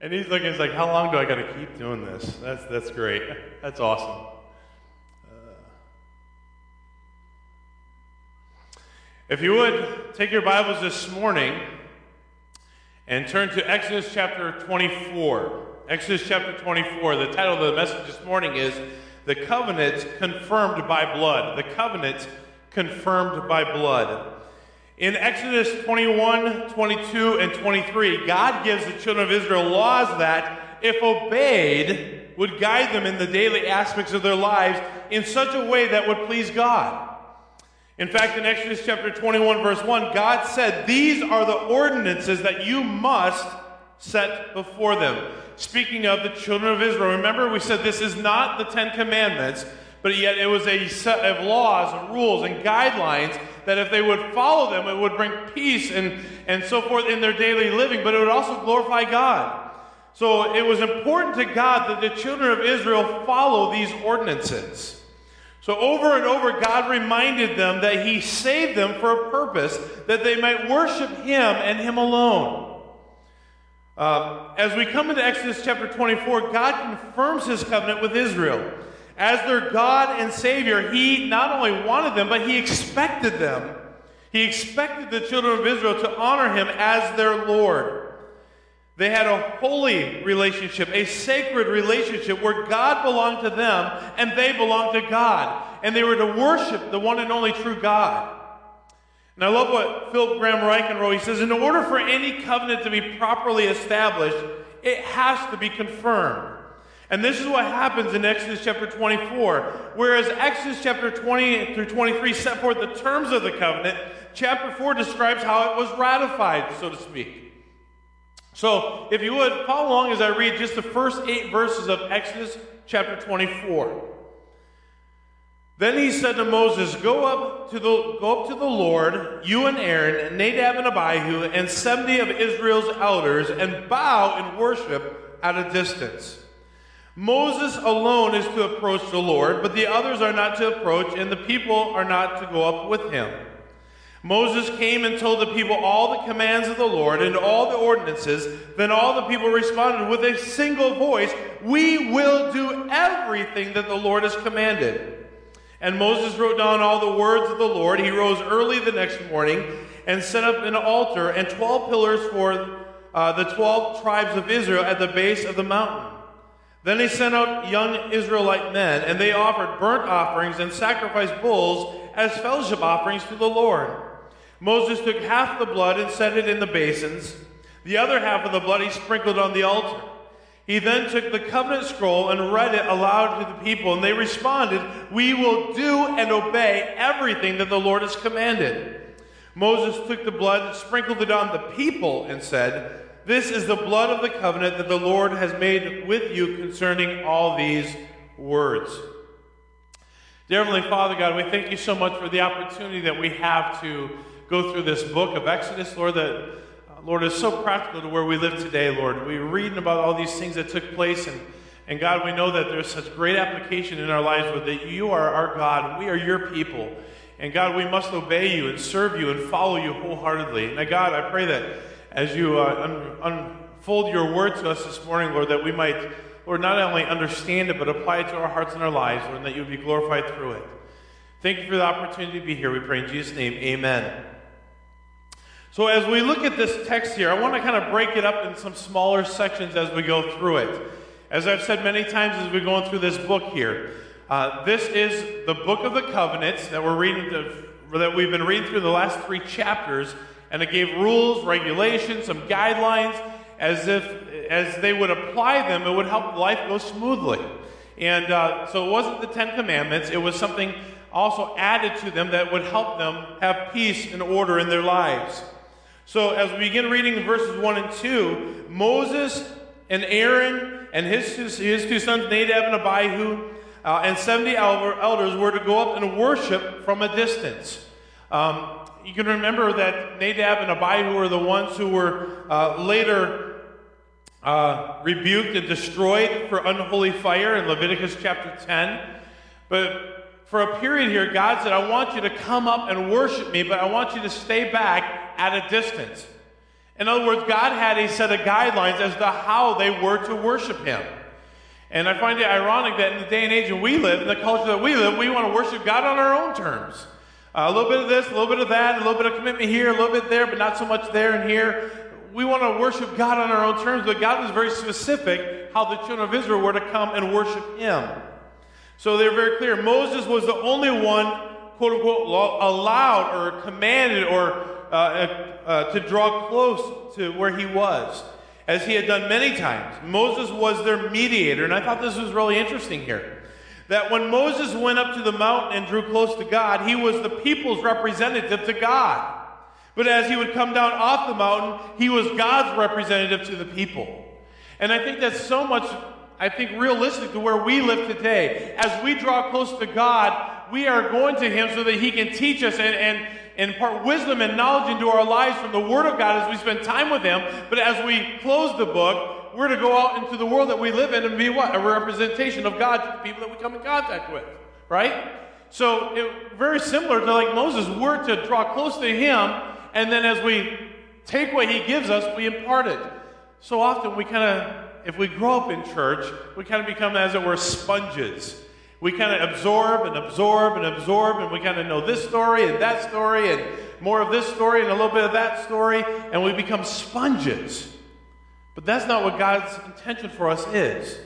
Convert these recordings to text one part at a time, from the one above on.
And he's looking, he's like, how long do I got to keep doing this? That's, that's great. That's awesome. Uh, if you would, take your Bibles this morning and turn to Exodus chapter 24. Exodus chapter 24. The title of the message this morning is The Covenant Confirmed by Blood. The Covenant Confirmed by Blood. In Exodus 21, 22, and 23, God gives the children of Israel laws that, if obeyed, would guide them in the daily aspects of their lives in such a way that would please God. In fact, in Exodus chapter 21, verse 1, God said, These are the ordinances that you must set before them. Speaking of the children of Israel, remember we said this is not the Ten Commandments, but yet it was a set of laws and rules and guidelines that if they would follow them, it would bring peace and, and so forth in their daily living, but it would also glorify God. So it was important to God that the children of Israel follow these ordinances. So over and over, God reminded them that He saved them for a purpose, that they might worship Him and Him alone. Um, as we come into Exodus chapter 24, God confirms His covenant with Israel. As their God and Savior, He not only wanted them, but He expected them. He expected the children of Israel to honor Him as their Lord. They had a holy relationship, a sacred relationship where God belonged to them and they belonged to God. And they were to worship the one and only true God. And I love what Philip Graham wrote. He says, In order for any covenant to be properly established, it has to be confirmed. And this is what happens in Exodus chapter 24. Whereas Exodus chapter 20 through 23 set forth the terms of the covenant, chapter 4 describes how it was ratified, so to speak. So, if you would, follow along as I read just the first eight verses of Exodus chapter 24. Then he said to Moses, Go up to the, go up to the Lord, you and Aaron, and Nadab and Abihu, and 70 of Israel's elders, and bow and worship at a distance. Moses alone is to approach the Lord, but the others are not to approach, and the people are not to go up with him. Moses came and told the people all the commands of the Lord and all the ordinances. Then all the people responded with a single voice We will do everything that the Lord has commanded. And Moses wrote down all the words of the Lord. He rose early the next morning and set up an altar and 12 pillars for uh, the 12 tribes of Israel at the base of the mountain. Then he sent out young Israelite men, and they offered burnt offerings and sacrificed bulls as fellowship offerings to the Lord. Moses took half the blood and set it in the basins. The other half of the blood he sprinkled on the altar. He then took the covenant scroll and read it aloud to the people, and they responded, We will do and obey everything that the Lord has commanded. Moses took the blood, sprinkled it on the people, and said, this is the blood of the covenant that the Lord has made with you concerning all these words. Dear Heavenly Father God, we thank you so much for the opportunity that we have to go through this book of Exodus, Lord, that, uh, Lord, is so practical to where we live today, Lord. We're reading about all these things that took place, and, and God, we know that there's such great application in our lives, Lord, that you are our God, and we are your people. And God, we must obey you and serve you and follow you wholeheartedly. And God, I pray that as you uh, un- unfold your word to us this morning, Lord, that we might, Lord, not only understand it, but apply it to our hearts and our lives, Lord, and that you would be glorified through it. Thank you for the opportunity to be here. We pray in Jesus' name, amen. So, as we look at this text here, I want to kind of break it up in some smaller sections as we go through it. As I've said many times as we're going through this book here, uh, this is the book of the covenants that we're reading, the, that we've been reading through the last three chapters and it gave rules, regulations, some guidelines, as if as they would apply them, it would help life go smoothly. And uh, so it wasn't the Ten Commandments; it was something also added to them that would help them have peace and order in their lives. So as we begin reading verses one and two, Moses and Aaron and his two, his two sons Nadab and Abihu uh, and seventy elders were to go up and worship from a distance. Um, you can remember that Nadab and Abihu were the ones who were uh, later uh, rebuked and destroyed for unholy fire in Leviticus chapter 10. But for a period here, God said, I want you to come up and worship me, but I want you to stay back at a distance. In other words, God had a set of guidelines as to how they were to worship Him. And I find it ironic that in the day and age that we live, in the culture that we live, we want to worship God on our own terms. A little bit of this, a little bit of that, a little bit of commitment here, a little bit there, but not so much there and here. We want to worship God on our own terms, but God was very specific how the children of Israel were to come and worship Him. So they're very clear. Moses was the only one, quote unquote, allowed or commanded or uh, uh, uh, to draw close to where he was as he had done many times. Moses was their mediator, and I thought this was really interesting here. That when Moses went up to the mountain and drew close to God, he was the people's representative to God. But as he would come down off the mountain, he was God's representative to the people. And I think that's so much, I think, realistic to where we live today. As we draw close to God, we are going to him so that he can teach us and, and impart wisdom and knowledge into our lives from the Word of God as we spend time with Him. But as we close the book, we're to go out into the world that we live in and be what? A representation of God to the people that we come in contact with. Right? So, it, very similar to like Moses, we're to draw close to Him, and then as we take what He gives us, we impart it. So often we kind of, if we grow up in church, we kind of become, as it were, sponges we kind of absorb and absorb and absorb, and we kind of know this story and that story and more of this story and a little bit of that story, and we become sponges. But that's not what God's intention for us is.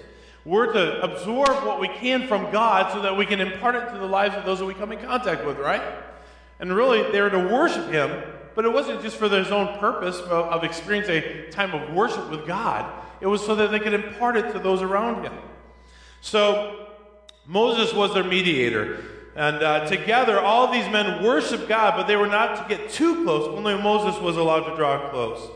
We're to absorb what we can from God so that we can impart it to the lives of those that we come in contact with, right? And really, they're to worship Him, but it wasn't just for their own purpose of, of experiencing a time of worship with God. It was so that they could impart it to those around Him. So, Moses was their mediator. And uh, together, all these men worshiped God, but they were not to get too close. Only Moses was allowed to draw close.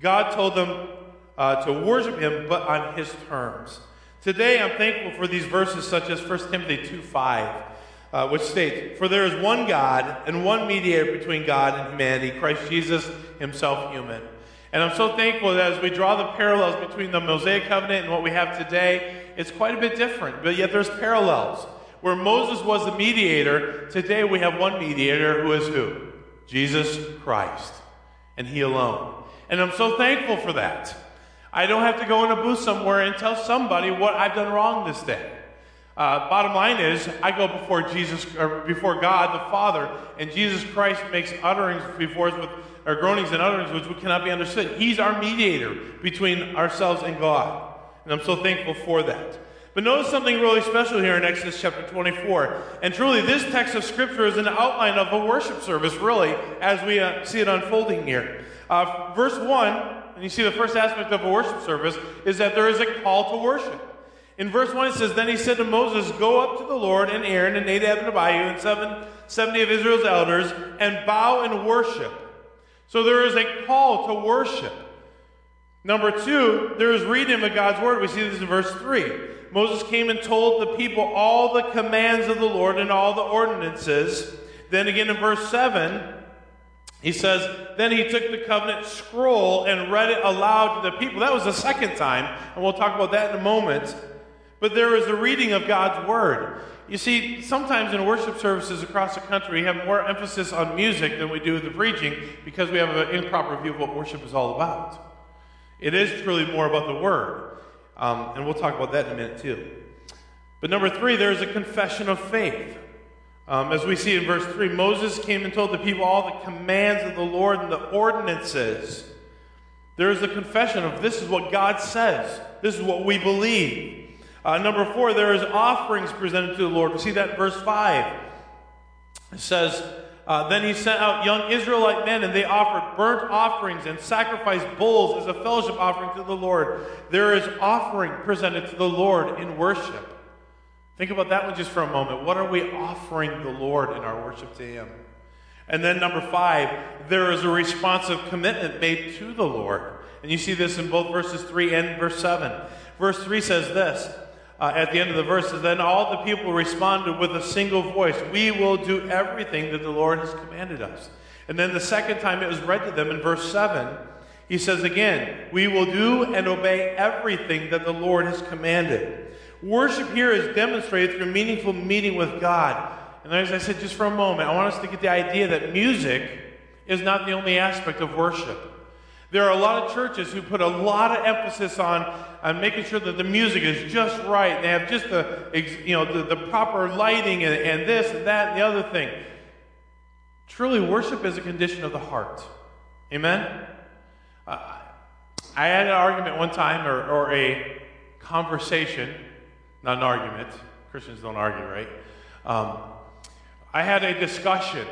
God told them uh, to worship him, but on his terms. Today, I'm thankful for these verses, such as 1 Timothy 2 5, uh, which states, For there is one God and one mediator between God and humanity, Christ Jesus, himself human. And I'm so thankful that as we draw the parallels between the Mosaic covenant and what we have today, it's quite a bit different, but yet there's parallels. Where Moses was the mediator, today we have one mediator who is who? Jesus Christ. And He alone. And I'm so thankful for that. I don't have to go in a booth somewhere and tell somebody what I've done wrong this day. Uh, bottom line is, I go before Jesus, or before God the Father, and Jesus Christ makes utterings before us with, or groanings and utterings which cannot be understood. He's our mediator between ourselves and God. And I'm so thankful for that. But notice something really special here in Exodus chapter 24. And truly, this text of Scripture is an outline of a worship service, really, as we uh, see it unfolding here. Uh, verse 1, and you see the first aspect of a worship service, is that there is a call to worship. In verse 1, it says, Then he said to Moses, Go up to the Lord and Aaron and Nadab and Abihu and seven, 70 of Israel's elders and bow and worship. So there is a call to worship. Number two, there is reading of God's word. We see this in verse 3. Moses came and told the people all the commands of the Lord and all the ordinances. Then again in verse 7, he says, Then he took the covenant scroll and read it aloud to the people. That was the second time, and we'll talk about that in a moment. But there is a reading of God's word. You see, sometimes in worship services across the country, we have more emphasis on music than we do the preaching because we have an improper view of what worship is all about. It is truly more about the Word. Um, and we'll talk about that in a minute, too. But number three, there is a confession of faith. Um, as we see in verse 3, Moses came and told the people all the commands of the Lord and the ordinances. There is a confession of this is what God says, this is what we believe. Uh, number four, there is offerings presented to the Lord. We see that in verse 5. It says, uh, then he sent out young Israelite men, and they offered burnt offerings and sacrificed bulls as a fellowship offering to the Lord. There is offering presented to the Lord in worship. Think about that one just for a moment. What are we offering the Lord in our worship to Him? And then, number five, there is a responsive commitment made to the Lord. And you see this in both verses 3 and verse 7. Verse 3 says this uh, at the end of the verse, then all the people responded with a single voice, We will do everything that the Lord has commanded us. And then the second time it was read to them in verse 7, he says again, We will do and obey everything that the Lord has commanded. Worship here is demonstrated through meaningful meeting with God. And as I said just for a moment, I want us to get the idea that music is not the only aspect of worship. There are a lot of churches who put a lot of emphasis on, on making sure that the music is just right. And they have just the, you know, the, the proper lighting and, and this and that and the other thing. Truly, worship is a condition of the heart. Amen? Uh, I had an argument one time, or, or a conversation, not an argument. Christians don't argue, right? Um, I had a discussion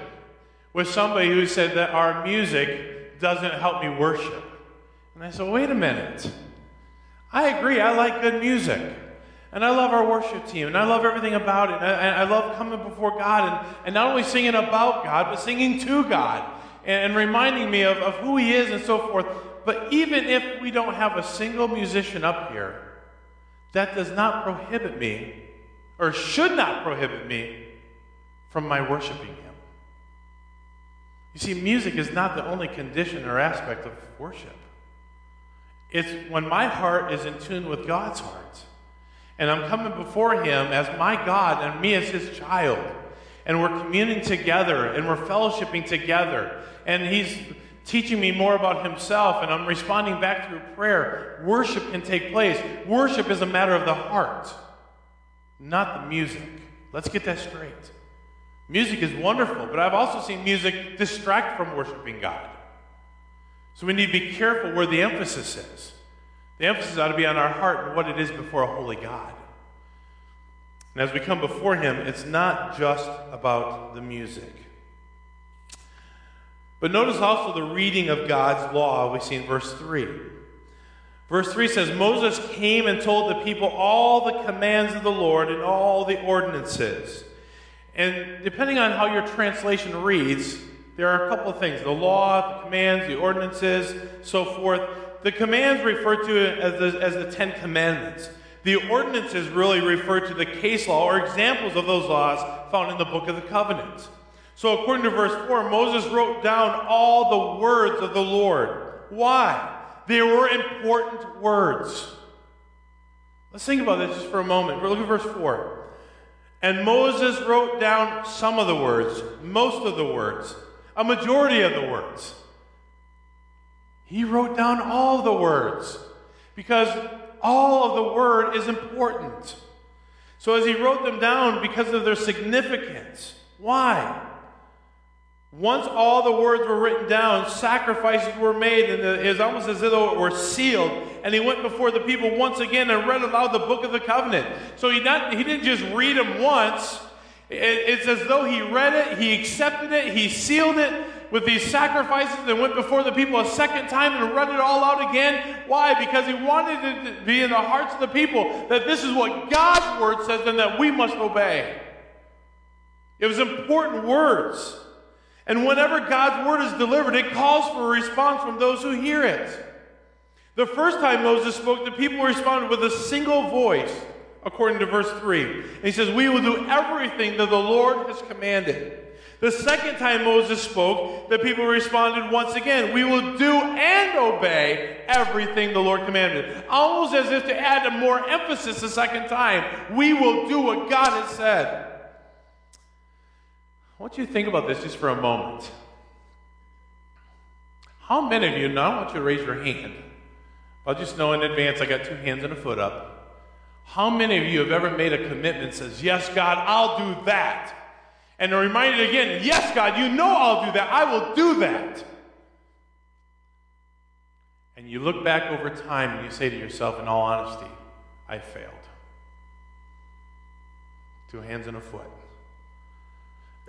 with somebody who said that our music doesn't help me worship. And I said, wait a minute. I agree, I like good music. And I love our worship team, and I love everything about it. And I, love coming before God, and, and not only singing about God, but singing to God, and, and reminding me of, of who He is and so forth. But even if we don't have a single musician up here, that does not prohibit me, or should not prohibit me, from my worshiping Him. You see, music is not the only condition or aspect of worship. It's when my heart is in tune with God's heart. And I'm coming before Him as my God and me as His child. And we're communing together and we're fellowshipping together. And He's teaching me more about Himself and I'm responding back through prayer. Worship can take place. Worship is a matter of the heart, not the music. Let's get that straight. Music is wonderful, but I've also seen music distract from worshiping God. So we need to be careful where the emphasis is. The emphasis ought to be on our heart and what it is before a holy God. And as we come before Him, it's not just about the music. But notice also the reading of God's law we see in verse 3. Verse 3 says Moses came and told the people all the commands of the Lord and all the ordinances. And depending on how your translation reads, there are a couple of things the law, the commands, the ordinances, so forth. The commands refer to as the, as the Ten Commandments. The ordinances really refer to the case law or examples of those laws found in the book of the covenant. So, according to verse 4, Moses wrote down all the words of the Lord. Why? They were important words. Let's think about this just for a moment. Looking at verse 4. And Moses wrote down some of the words, most of the words, a majority of the words. He wrote down all the words because all of the word is important. So, as he wrote them down, because of their significance, why? Once all the words were written down, sacrifices were made, and it was almost as though it were sealed. And he went before the people once again and read aloud the book of the covenant. So he, not, he didn't just read them once, it's as though he read it, he accepted it, he sealed it with these sacrifices, and went before the people a second time and read it all out again. Why? Because he wanted it to be in the hearts of the people that this is what God's word says and that we must obey. It was important words. And whenever God's word is delivered, it calls for a response from those who hear it. The first time Moses spoke, the people responded with a single voice, according to verse 3. And he says, We will do everything that the Lord has commanded. The second time Moses spoke, the people responded once again, We will do and obey everything the Lord commanded. Almost as if to add more emphasis the second time. We will do what God has said. I want you to think about this just for a moment. How many of you, now I want you to raise your hand. I'll just know in advance I got two hands and a foot up. How many of you have ever made a commitment says, Yes, God, I'll do that? And are reminded again, Yes, God, you know I'll do that. I will do that. And you look back over time and you say to yourself, in all honesty, I failed. Two hands and a foot.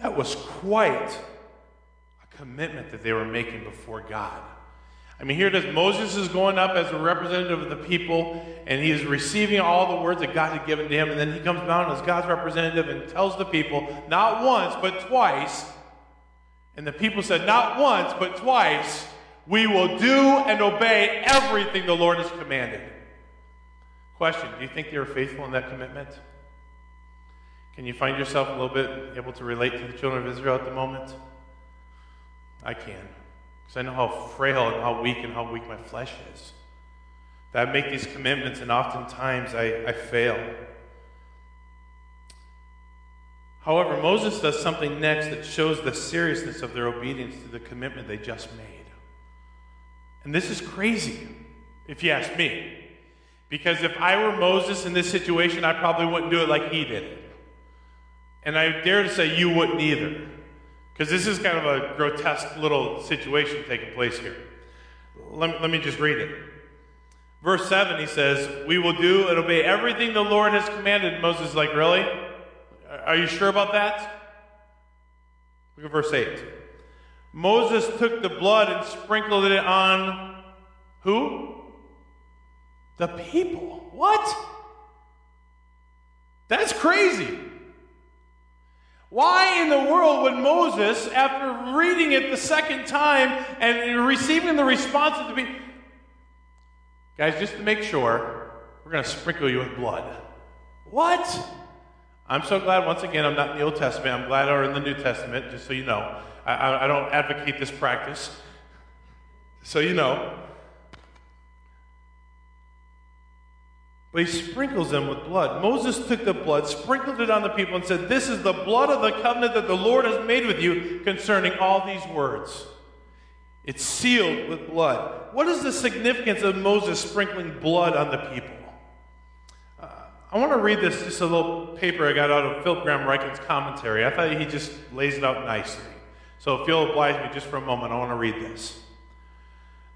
That was quite a commitment that they were making before God. I mean, here it is Moses is going up as a representative of the people, and he is receiving all the words that God had given to him. And then he comes down as God's representative and tells the people, not once, but twice. And the people said, not once, but twice, we will do and obey everything the Lord has commanded. Question Do you think they were faithful in that commitment? Can you find yourself a little bit able to relate to the children of Israel at the moment? I can. Because I know how frail and how weak and how weak my flesh is. That I make these commitments and oftentimes I, I fail. However, Moses does something next that shows the seriousness of their obedience to the commitment they just made. And this is crazy, if you ask me. Because if I were Moses in this situation, I probably wouldn't do it like he did it. And I dare to say you wouldn't either. Because this is kind of a grotesque little situation taking place here. Let, let me just read it. Verse 7, he says, We will do and obey everything the Lord has commanded. Moses is like, Really? Are you sure about that? Look at verse 8. Moses took the blood and sprinkled it on who? The people. What? That's crazy. Why in the world would Moses, after reading it the second time and receiving the response of the people, guys, just to make sure, we're going to sprinkle you with blood. What? I'm so glad, once again, I'm not in the Old Testament. I'm glad I'm in the New Testament, just so you know. I, I, I don't advocate this practice. So you know. But he sprinkles them with blood. Moses took the blood, sprinkled it on the people, and said, This is the blood of the covenant that the Lord has made with you concerning all these words. It's sealed with blood. What is the significance of Moses sprinkling blood on the people? Uh, I want to read this, just a little paper I got out of Philip Graham Ryken's commentary. I thought he just lays it out nicely. So if you'll oblige me just for a moment, I want to read this.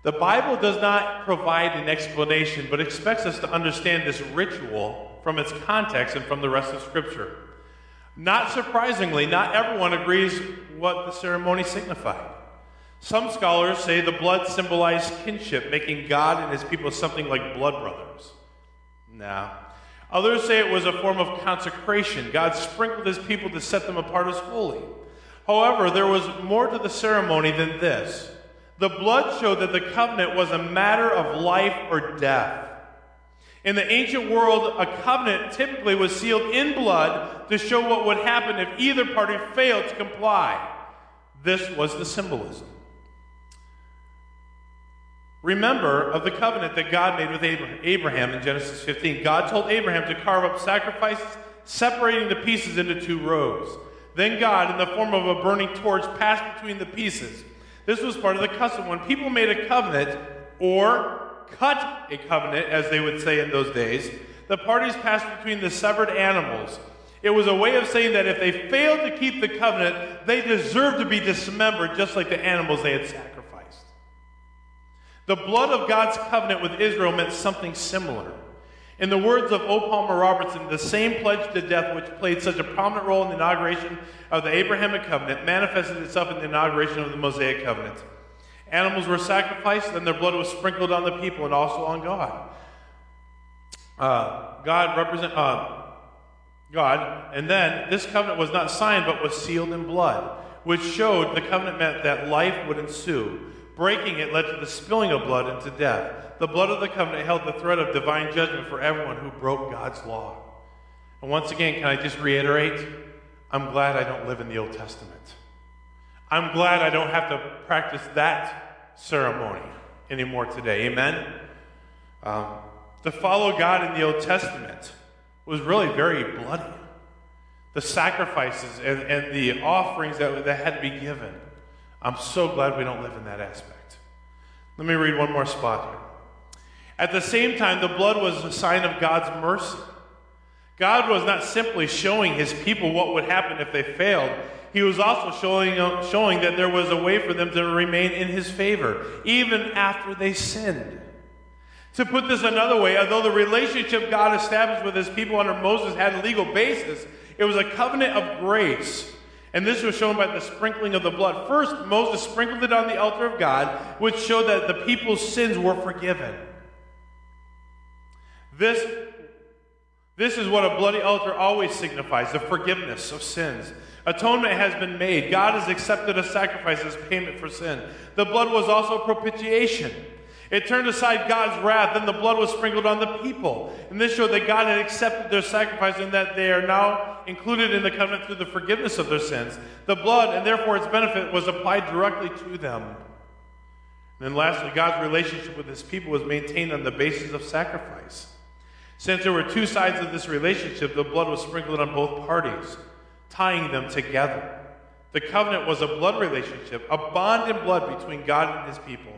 The Bible does not provide an explanation, but expects us to understand this ritual from its context and from the rest of Scripture. Not surprisingly, not everyone agrees what the ceremony signified. Some scholars say the blood symbolized kinship, making God and his people something like blood brothers. Now, Others say it was a form of consecration. God sprinkled his people to set them apart as holy. However, there was more to the ceremony than this. The blood showed that the covenant was a matter of life or death. In the ancient world, a covenant typically was sealed in blood to show what would happen if either party failed to comply. This was the symbolism. Remember of the covenant that God made with Abraham in Genesis 15. God told Abraham to carve up sacrifices, separating the pieces into two rows. Then God, in the form of a burning torch, passed between the pieces. This was part of the custom. When people made a covenant, or cut a covenant, as they would say in those days, the parties passed between the severed animals. It was a way of saying that if they failed to keep the covenant, they deserved to be dismembered, just like the animals they had sacrificed. The blood of God's covenant with Israel meant something similar. In the words of O. Palmer Robertson, the same pledge to death which played such a prominent role in the inauguration of the Abrahamic covenant manifested itself in the inauguration of the Mosaic covenant. Animals were sacrificed, and their blood was sprinkled on the people and also on God. Uh, God represent uh, God, and then this covenant was not signed but was sealed in blood, which showed the covenant meant that life would ensue. Breaking it led to the spilling of blood into death. The blood of the covenant held the thread of divine judgment for everyone who broke God's law. And once again, can I just reiterate? I'm glad I don't live in the Old Testament. I'm glad I don't have to practice that ceremony anymore today. Amen? Um, to follow God in the Old Testament was really very bloody. The sacrifices and, and the offerings that, that had to be given. I'm so glad we don't live in that aspect. Let me read one more spot here. At the same time, the blood was a sign of God's mercy. God was not simply showing his people what would happen if they failed. He was also showing, uh, showing that there was a way for them to remain in his favor, even after they sinned. To put this another way, although the relationship God established with his people under Moses had a legal basis, it was a covenant of grace. And this was shown by the sprinkling of the blood. First, Moses sprinkled it on the altar of God, which showed that the people's sins were forgiven. This, this is what a bloody altar always signifies the forgiveness of sins. Atonement has been made. God has accepted a sacrifice as payment for sin. The blood was also propitiation. It turned aside God's wrath, then the blood was sprinkled on the people. And this showed that God had accepted their sacrifice and that they are now included in the covenant through the forgiveness of their sins. The blood, and therefore its benefit, was applied directly to them. And then lastly, God's relationship with his people was maintained on the basis of sacrifice. Since there were two sides of this relationship, the blood was sprinkled on both parties, tying them together. The covenant was a blood relationship, a bond in blood between God and his people.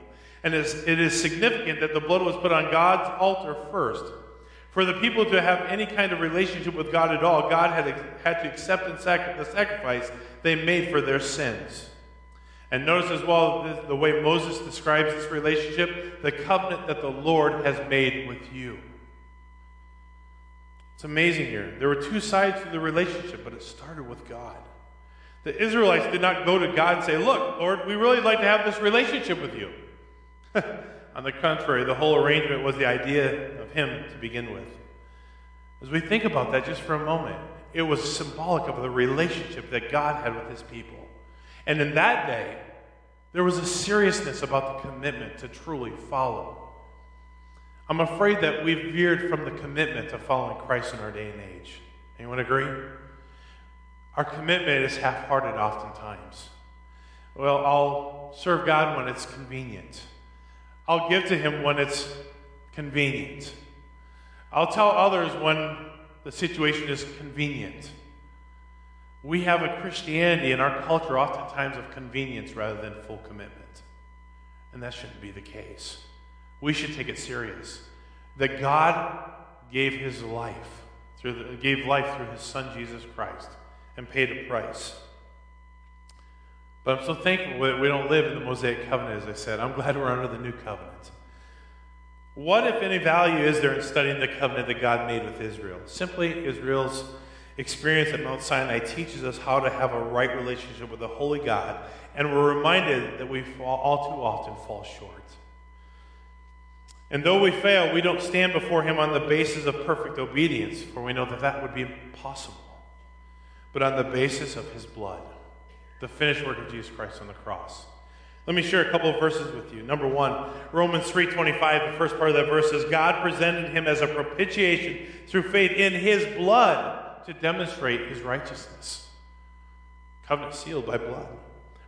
And it is significant that the blood was put on God's altar first. For the people to have any kind of relationship with God at all, God had, had to accept the sacrifice they made for their sins. And notice as well the, the way Moses describes this relationship the covenant that the Lord has made with you. It's amazing here. There were two sides to the relationship, but it started with God. The Israelites did not go to God and say, Look, Lord, we really like to have this relationship with you. On the contrary, the whole arrangement was the idea of Him to begin with. As we think about that just for a moment, it was symbolic of the relationship that God had with His people. And in that day, there was a seriousness about the commitment to truly follow. I'm afraid that we've veered from the commitment to following Christ in our day and age. Anyone agree? Our commitment is half hearted oftentimes. Well, I'll serve God when it's convenient. I'll give to Him when it's convenient. I'll tell others when the situation is convenient. We have a Christianity in our culture oftentimes of convenience rather than full commitment. And that shouldn't be the case. We should take it serious. That God gave his life, through the, gave life through his son Jesus Christ, and paid a price. But I'm so thankful that we don't live in the Mosaic covenant, as I said. I'm glad we're under the new covenant. What, if any, value is there in studying the covenant that God made with Israel? Simply, Israel's experience at Mount Sinai teaches us how to have a right relationship with the Holy God, and we're reminded that we fall, all too often fall short. And though we fail, we don't stand before Him on the basis of perfect obedience, for we know that that would be impossible, but on the basis of His blood, the finished work of Jesus Christ on the cross. Let me share a couple of verses with you. Number one, Romans 3.25, the first part of that verse says, God presented him as a propitiation through faith in his blood to demonstrate his righteousness. Covenant sealed by blood.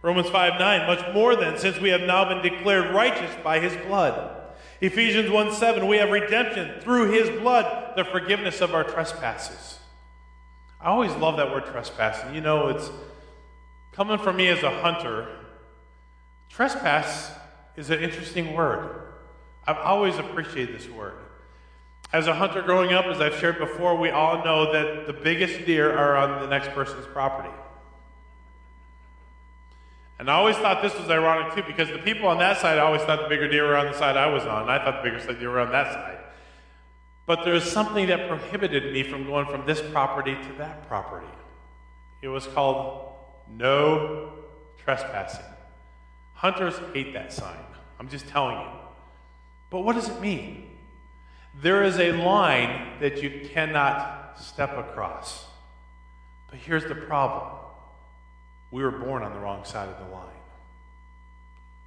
Romans 5 9, much more than, since we have now been declared righteous by his blood. Ephesians 1 7, we have redemption through his blood, the forgiveness of our trespasses. I always love that word trespassing. You know, it's coming from me as a hunter. Trespass is an interesting word. I've always appreciated this word. As a hunter growing up, as I've shared before, we all know that the biggest deer are on the next person's property. And I always thought this was ironic too, because the people on that side always thought the bigger deer were on the side I was on, and I thought the bigger deer were on that side. But there was something that prohibited me from going from this property to that property. It was called no trespassing. Hunters hate that sign. I'm just telling you. But what does it mean? There is a line that you cannot step across. But here's the problem we were born on the wrong side of the line,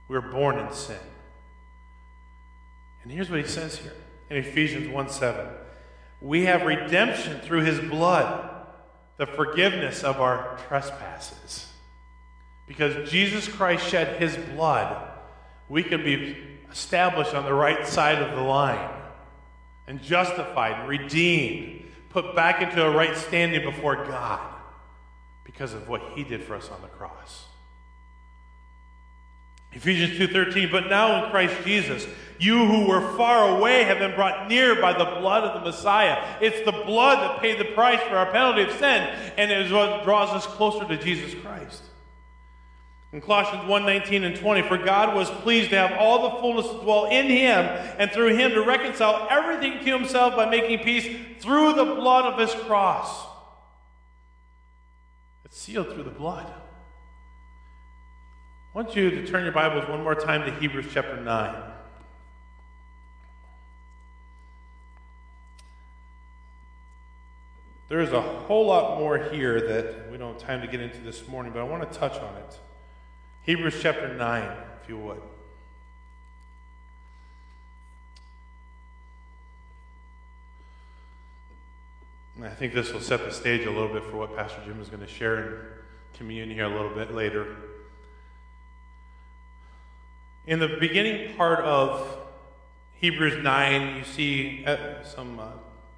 we were born in sin. And here's what he says here in Ephesians 1 7. We have redemption through his blood, the forgiveness of our trespasses. Because Jesus Christ shed his blood, we can be established on the right side of the line and justified and redeemed, put back into a right standing before God because of what he did for us on the cross. Ephesians 2:13 But now in Christ Jesus you who were far away have been brought near by the blood of the Messiah. It's the blood that paid the price for our penalty of sin and it is what draws us closer to Jesus Christ. In Colossians 1 19 and 20, for God was pleased to have all the fullness dwell in him, and through him to reconcile everything to himself by making peace through the blood of his cross. It's sealed through the blood. I want you to turn your Bibles one more time to Hebrews chapter 9. There is a whole lot more here that we don't have time to get into this morning, but I want to touch on it. Hebrews chapter 9, if you would. I think this will set the stage a little bit for what Pastor Jim is going to share in communion here a little bit later. In the beginning part of Hebrews 9, you see uh, some uh,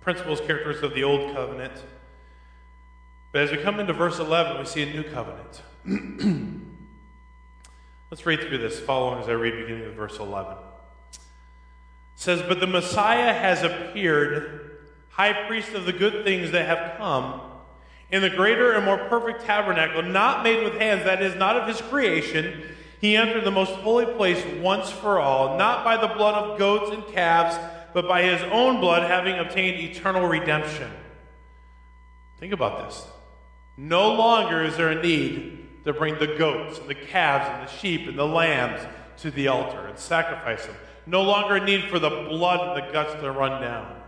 principles, characteristics of the Old Covenant. But as we come into verse 11, we see a new covenant. Let's read through this, following as I read beginning with verse 11. It says, But the Messiah has appeared, high priest of the good things that have come, in the greater and more perfect tabernacle, not made with hands, that is, not of his creation. He entered the most holy place once for all, not by the blood of goats and calves, but by his own blood, having obtained eternal redemption. Think about this. No longer is there a need to bring the goats and the calves and the sheep and the lambs to the altar and sacrifice them. No longer a need for the blood and the guts to run down.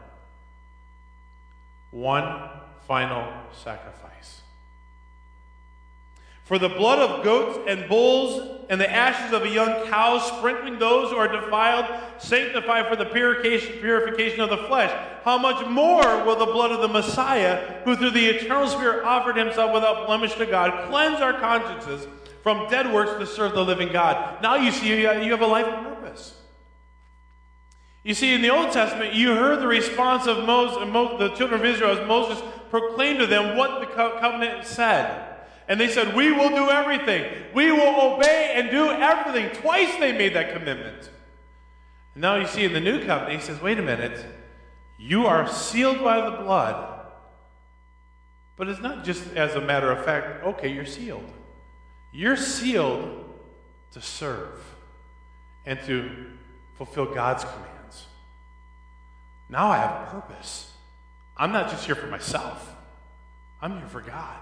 One final sacrifice. For the blood of goats and bulls and the ashes of a young cow, sprinkling those who are defiled, sanctify for the purification, of the flesh. How much more will the blood of the Messiah, who through the eternal Spirit offered himself without blemish to God, cleanse our consciences from dead works to serve the living God? Now you see uh, you have a life. You see, in the Old Testament, you heard the response of Moses, the children of Israel as Moses proclaimed to them what the covenant said. And they said, We will do everything. We will obey and do everything. Twice they made that commitment. And now you see in the new covenant, he says, Wait a minute. You are sealed by the blood. But it's not just as a matter of fact, okay, you're sealed. You're sealed to serve and to fulfill God's commands. Now I have a purpose. I'm not just here for myself, I'm here for God.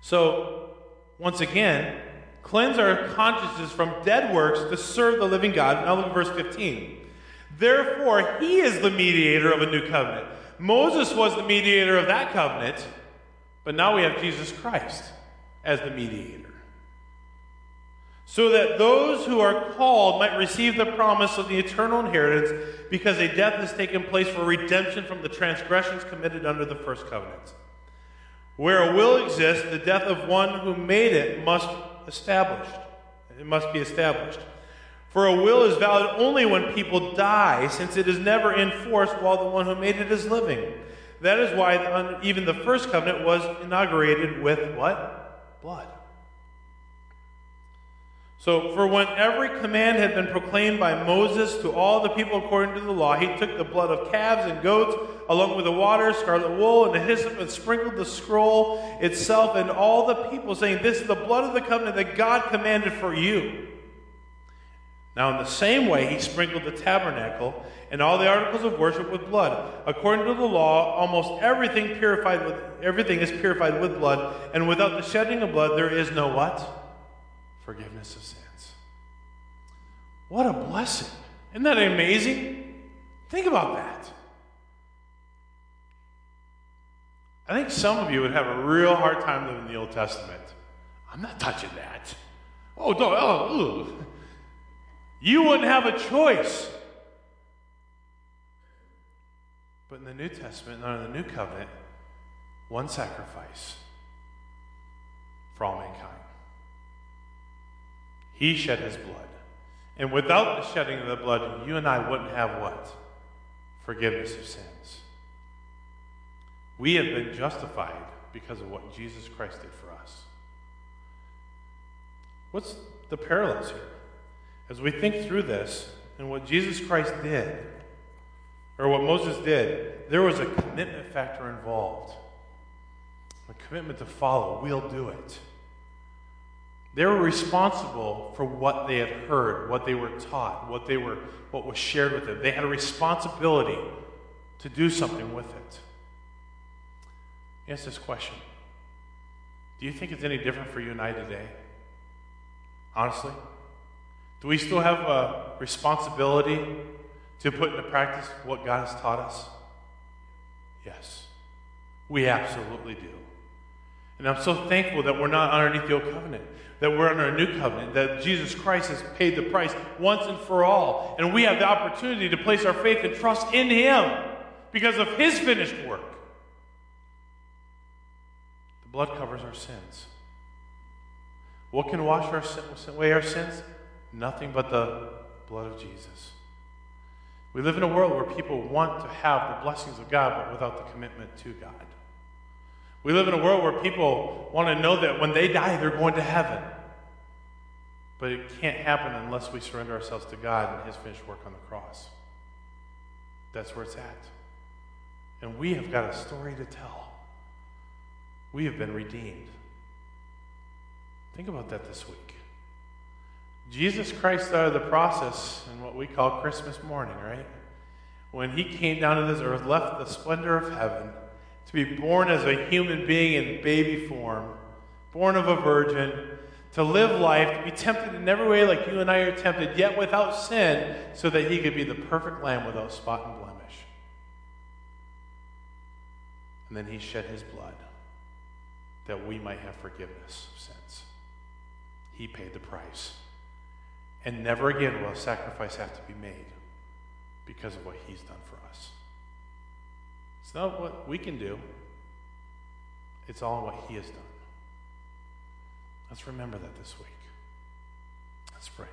So, once again, cleanse our consciences from dead works to serve the living God. Now look at verse 15. Therefore, he is the mediator of a new covenant. Moses was the mediator of that covenant, but now we have Jesus Christ as the mediator. So that those who are called might receive the promise of the eternal inheritance, because a death has taken place for redemption from the transgressions committed under the first covenant. Where a will exists, the death of one who made it must established. It must be established. For a will is valid only when people die, since it is never enforced while the one who made it is living. That is why even the first covenant was inaugurated with what? Blood. So, for when every command had been proclaimed by Moses to all the people according to the law, he took the blood of calves and goats, along with the water, scarlet wool, and the hyssop, and sprinkled the scroll itself and all the people, saying, This is the blood of the covenant that God commanded for you. Now, in the same way, he sprinkled the tabernacle and all the articles of worship with blood. According to the law, almost everything purified with everything is purified with blood, and without the shedding of blood, there is no what? Forgiveness of sins. What a blessing. Isn't that amazing? Think about that. I think some of you would have a real hard time living in the Old Testament. I'm not touching that. Oh, don't. Oh, ugh. You wouldn't have a choice. But in the New Testament, under the New Covenant, one sacrifice for all mankind. He shed his blood. And without the shedding of the blood, you and I wouldn't have what? Forgiveness of sins. We have been justified because of what Jesus Christ did for us. What's the parallels here? As we think through this and what Jesus Christ did, or what Moses did, there was a commitment factor involved. A commitment to follow. We'll do it. They were responsible for what they had heard, what they were taught, what they were what was shared with them. They had a responsibility to do something with it. Ask this question. Do you think it's any different for you and I today? Honestly? Do we still have a responsibility to put into practice what God has taught us? Yes. We absolutely do. And I'm so thankful that we're not underneath the old covenant that we're under a new covenant, that Jesus Christ has paid the price once and for all. And we have the opportunity to place our faith and trust in Him because of His finished work. The blood covers our sins. What can wash our sin, away our sins? Nothing but the blood of Jesus. We live in a world where people want to have the blessings of God, but without the commitment to God. We live in a world where people want to know that when they die, they're going to heaven. But it can't happen unless we surrender ourselves to God and His finished work on the cross. That's where it's at. And we have got a story to tell. We have been redeemed. Think about that this week. Jesus Christ started the process in what we call Christmas morning, right? When he came down to this earth, left the splendor of heaven to be born as a human being in baby form, born of a virgin, to live life, to be tempted in every way like you and I are tempted, yet without sin, so that he could be the perfect lamb without spot and blemish. And then he shed his blood that we might have forgiveness of sins. He paid the price. And never again will a sacrifice have to be made because of what he's done for us. It's not what we can do, it's all what he has done. Let's remember that this week. Let's pray.